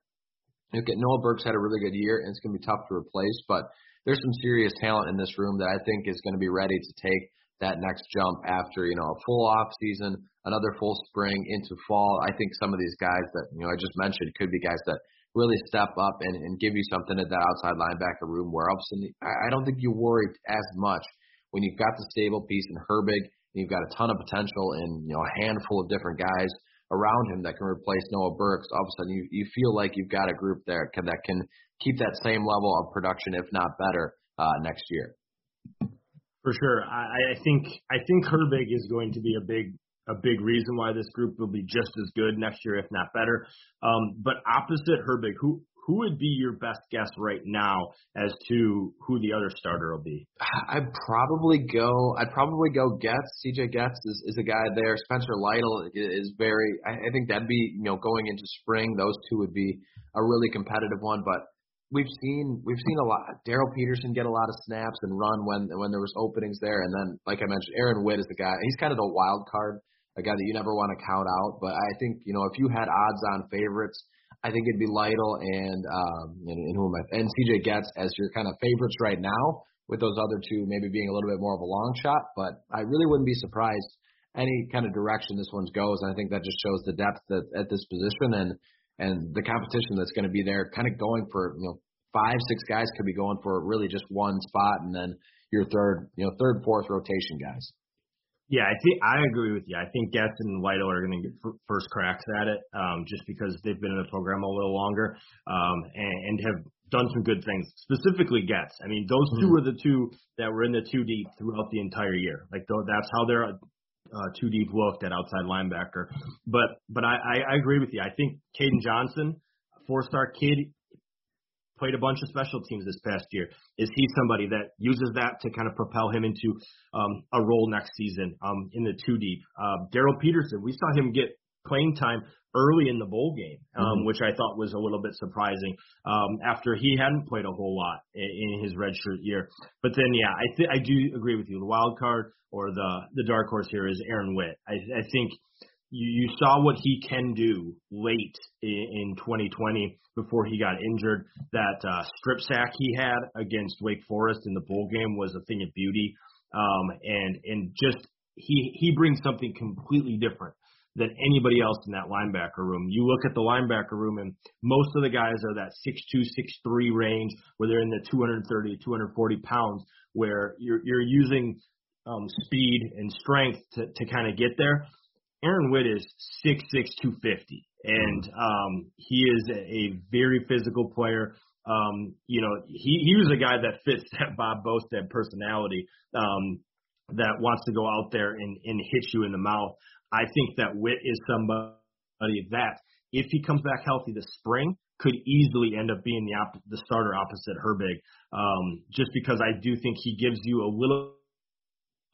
okay, Noah Burks had a really good year and it's going to be tough to replace, but there's some serious talent in this room that I think is going to be ready to take that next jump after you know a full off season, another full spring into fall. I think some of these guys that you know I just mentioned could be guys that really step up and, and give you something at that outside linebacker room where sudden I don't think you worry as much when you've got the stable piece in Herbig and you've got a ton of potential in you know a handful of different guys around him that can replace Noah Burks. All of a sudden you you feel like you've got a group there can, that can keep that same level of production, if not better, uh, next year. For sure, I, I think I think Herbig is going to be a big a big reason why this group will be just as good next year, if not better. Um, but opposite Herbig, who who would be your best guess right now as to who the other starter will be? I'd probably go. I'd probably go Goetz. CJ Goetz is, is a guy there. Spencer Lytle is very. I, I think that'd be you know going into spring. Those two would be a really competitive one. But we've seen we've seen a lot. Daryl Peterson get a lot of snaps and run when when there was openings there, and then like I mentioned, Aaron Witt is the guy. He's kind of the wild card, a guy that you never want to count out. But I think you know if you had odds on favorites, I think it'd be Lytle and um and, and who am I and CJ Goetz as your kind of favorites right now. With those other two maybe being a little bit more of a long shot, but I really wouldn't be surprised any kind of direction this one goes. And I think that just shows the depth that, at this position and and the competition that's going to be there, kind of going for you know five, six guys could be going for really just one spot, and then your third, you know, third, fourth rotation guys. Yeah, I think I agree with you. I think Goetz and Lytle are going to get first cracks at it, um, just because they've been in the program a little longer um, and, and have done some good things. Specifically, Goetz. I mean, those two mm-hmm. were the two that were in the two deep throughout the entire year. Like that's how they're uh, two deep looked at outside linebacker. But but I, I, I agree with you. I think Caden Johnson, four star kid, played a bunch of special teams this past year. Is he somebody that uses that to kind of propel him into um, a role next season um, in the two deep? Uh, Darrell Peterson, we saw him get playing time early in the bowl game, um, mm-hmm. which I thought was a little bit surprising um, after he hadn't played a whole lot in, in his redshirt year. But then, yeah, I th- I do agree with you. The wild card or the the dark horse here is Aaron Witt. I, I think you, you saw what he can do late in, in 2020 before he got injured. That uh, strip sack he had against Wake Forest in the bowl game was a thing of beauty. Um, and and just he he brings something completely different than anybody else in that linebacker room. You look at the linebacker room, and most of the guys are that six two, six three range, where they're in the 230, 240 pounds, where you're you're using um, speed and strength to to kind of get there. Aaron Witt is six six two fifty, and um, he is a, a very physical player. Um, you know, he he was a guy that fits that Bob Bostad personality. Um, that wants to go out there and, and hit you in the mouth. I think that Witt is somebody that, if he comes back healthy this spring, could easily end up being the op- the starter opposite Herbig, um, just because I do think he gives you a little,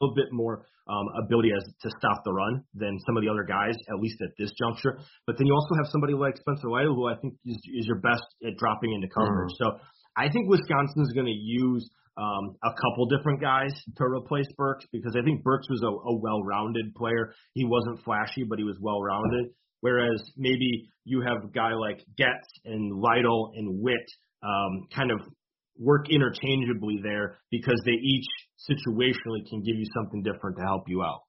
little bit more um, ability as to stop the run than some of the other guys, at least at this juncture. But then you also have somebody like Spencer Lytle, who I think is, is your best at dropping into coverage. Mm. So I think Wisconsin is going to use um, a couple different guys to replace Burks because I think Burks was a, a well-rounded player. He wasn't flashy, but he was well-rounded. Whereas maybe you have a guy like Goetz and Lytle and Witt um, kind of work interchangeably there because they each situationally can give you something different to help you out.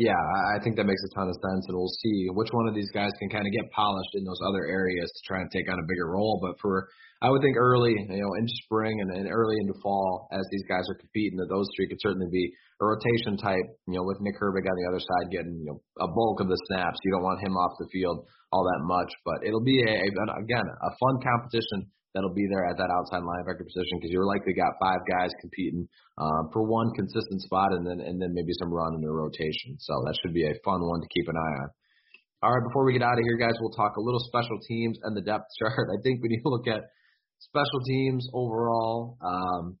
Yeah, I think that makes a ton of sense, and we'll see which one of these guys can kind of get polished in those other areas to try and take on a bigger role. But for, I would think early, you know, in spring and, and early into fall, as these guys are competing, that those three could certainly be a rotation type. You know, with Nick Herbig on the other side getting you know a bulk of the snaps, you don't want him off the field all that much. But it'll be a again a fun competition that'll be there at that outside linebacker position because you're likely got five guys competing um, for one consistent spot and then and then maybe some run in the rotation. So that should be a fun one to keep an eye on. All right, before we get out of here, guys, we'll talk a little special teams and the depth chart. I think when you look at special teams overall, um,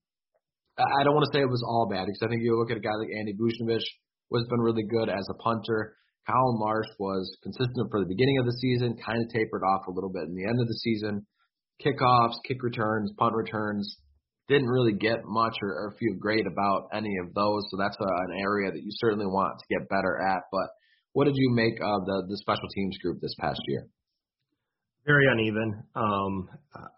I don't want to say it was all bad because I think you look at a guy like Andy Vujnovich, was been really good as a punter. Colin Larsh was consistent for the beginning of the season, kind of tapered off a little bit in the end of the season kickoffs, kick returns, punt returns. Didn't really get much or, or feel great about any of those. So that's a, an area that you certainly want to get better at. But what did you make of the, the special teams group this past year? Very uneven. Um,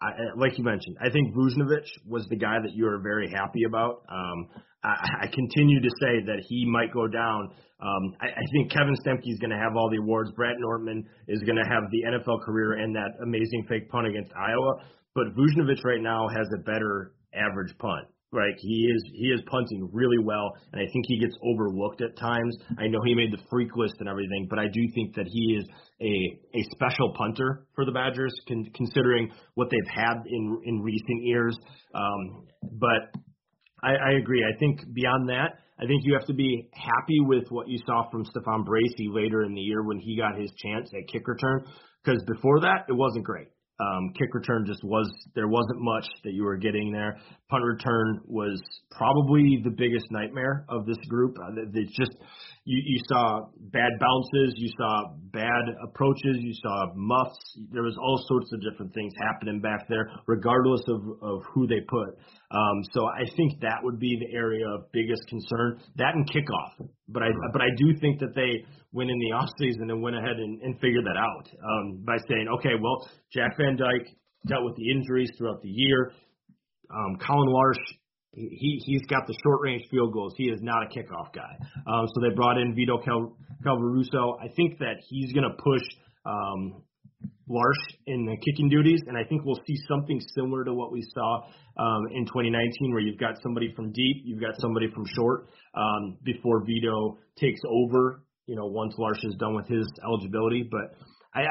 I, like you mentioned, I think Vujnovich was the guy that you were very happy about. Um, I, I continue to say that he might go down. Um, I, I think Kevin Stemke is going to have all the awards. Brad Nortman is going to have the NFL career and that amazing fake punt against Iowa. But Vujnovich right now has a better average punt. Right, he is he is punting really well, and I think he gets overlooked at times. I know he made the freak list and everything, but I do think that he is a a special punter for the Badgers, con- considering what they've had in in recent years. Um, but I, I agree. I think beyond that, I think you have to be happy with what you saw from Stephan Bracey later in the year when he got his chance at kick return. Because before that, it wasn't great. Um, kick return just was there wasn't much that you were getting there. Punt return was probably the biggest nightmare of this group. Uh, it's just you, you saw bad bounces, you saw bad approaches, you saw muffs. There was all sorts of different things happening back there, regardless of, of who they put. Um, so I think that would be the area of biggest concern. That and kickoff. But I but I do think that they went in the off season and went ahead and, and figured that out um, by saying, okay, well, Jack Van Dyke dealt with the injuries throughout the year. Um, Colin Larsh he he's got the short range field goals. He is not a kickoff guy. Um, so they brought in Vito Cal, Calvaruso. I think that he's going to push um, Larsh in the kicking duties, and I think we'll see something similar to what we saw um, in 2019, where you've got somebody from deep, you've got somebody from short um, before Vito takes over. You know, once Larsh is done with his eligibility, but I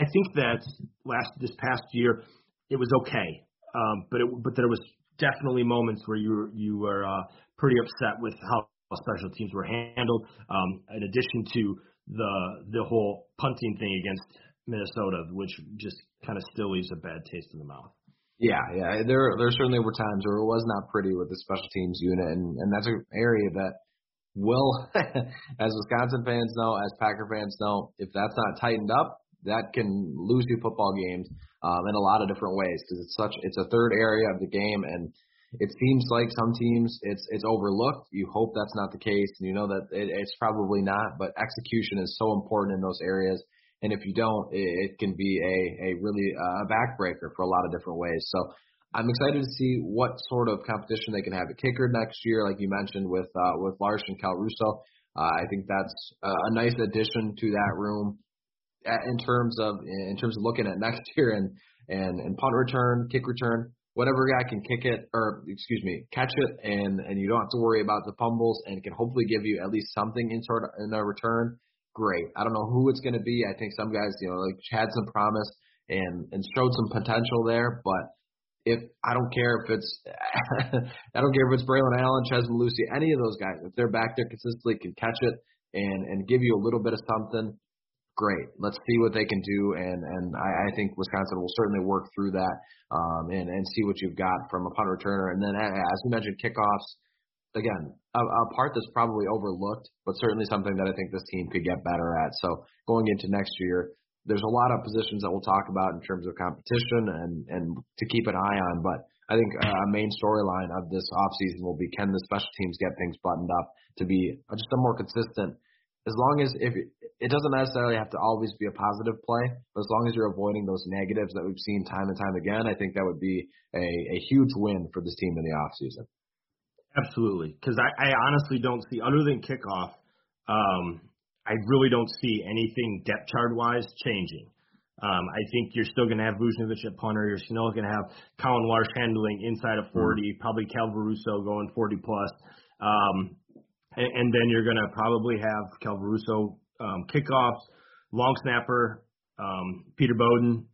I think that last this past year it was okay, um, but it but there was definitely moments where you were, you were uh, pretty upset with how special teams were handled. Um, in addition to the the whole punting thing against Minnesota, which just kind of still leaves a bad taste in the mouth. Yeah, yeah. There there certainly were times where it was not pretty with the special teams unit, and and that's an area that will, as Wisconsin fans know, as Packer fans know, if that's not tightened up, that can lose you football games um, in a lot of different ways because it's such it's a third area of the game and it seems like some teams it's it's overlooked. You hope that's not the case, and you know that it, it's probably not. But execution is so important in those areas, and if you don't, it, it can be a a really uh, a backbreaker for a lot of different ways. So I'm excited to see what sort of competition they can have at kicker next year, like you mentioned with uh, with Larson Calvaruso. Uh, I think that's a nice addition to that room in terms of in terms of looking at next year and and and punt return, kick return, whatever guy can kick it or excuse me, catch it and and you don't have to worry about the fumbles and can hopefully give you at least something in sort of in a return. Great. I don't know who it's going to be. I think some guys, you know, like had some promise and and showed some potential there, but if I don't care if it's I don't care if it's Braylon Allen, Chez Mellusi, any of those guys, if they're back there consistently can catch it and and give you a little bit of something, great. Let's see what they can do and and I, I think Wisconsin will certainly work through that um and and see what you've got from a punt returner. And then as you mentioned, kickoffs. Again, a, a part that's probably overlooked, but certainly something that I think this team could get better at. So going into next year, there's a lot of positions that we'll talk about in terms of competition and and to keep an eye on. But I think a main storyline of this offseason will be can the special teams get things buttoned up to be just a more consistent. As long as if it doesn't necessarily have to always be a positive play, but as long as you're avoiding those negatives that we've seen time and time again, I think that would be a, a huge win for this team in the offseason. Absolutely, because I, I honestly don't see other than kickoff. Um, I really don't see anything depth chart wise changing. Um, I think you're still going to have Vujnovich at punter. You're still going to have Colin Larsh handling inside of 40, mm-hmm. probably Calvaruso going 40 plus. Um, and, and then you're going to probably have Calvaruso um, kickoffs, long snapper, um, Peter Bowden.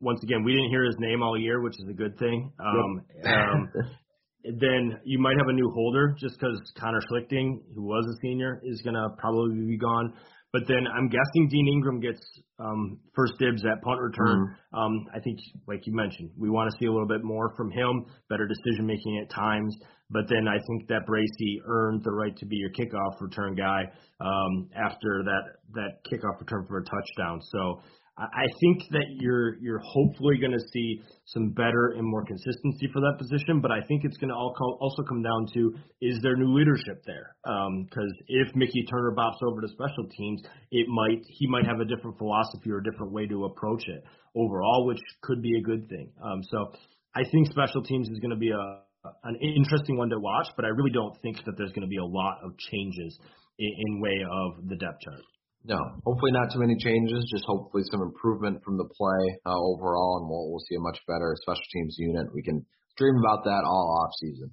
Once again, we didn't hear his name all year, which is a good thing. Um, yep. then you might have a new holder just because Connor Schlichting, who was a senior, is going to probably be gone. But then I'm guessing Dean Engram gets um, first dibs at punt return. Mm-hmm. Um, I think, like you mentioned, we want to see a little bit more from him, better decision making at times. But then I think that Bracey earned the right to be your kickoff return guy um, after that that kickoff return for a touchdown. So I think that you're you're hopefully going to see some better and more consistency for that position, but I think it's going to all also come down to is there new leadership there? Because um, if Mickey Turner bops over to special teams, it might he might have a different philosophy or a different way to approach it overall, which could be a good thing. Um, so I think special teams is going to be a an interesting one to watch, but I really don't think that there's going to be a lot of changes in, in way of the depth chart. No, hopefully not too many changes. Just hopefully some improvement from the play uh, overall, and we'll we'll see a much better special teams unit. We can dream about that all off season.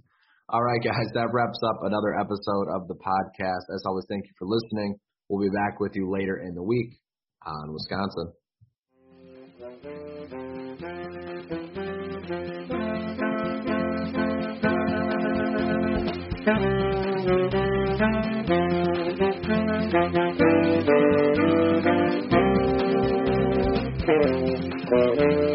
All right, guys, that wraps up another episode of the podcast. As always, thank you for listening. We'll be back with you later in the week on Wisconsin. Thank you.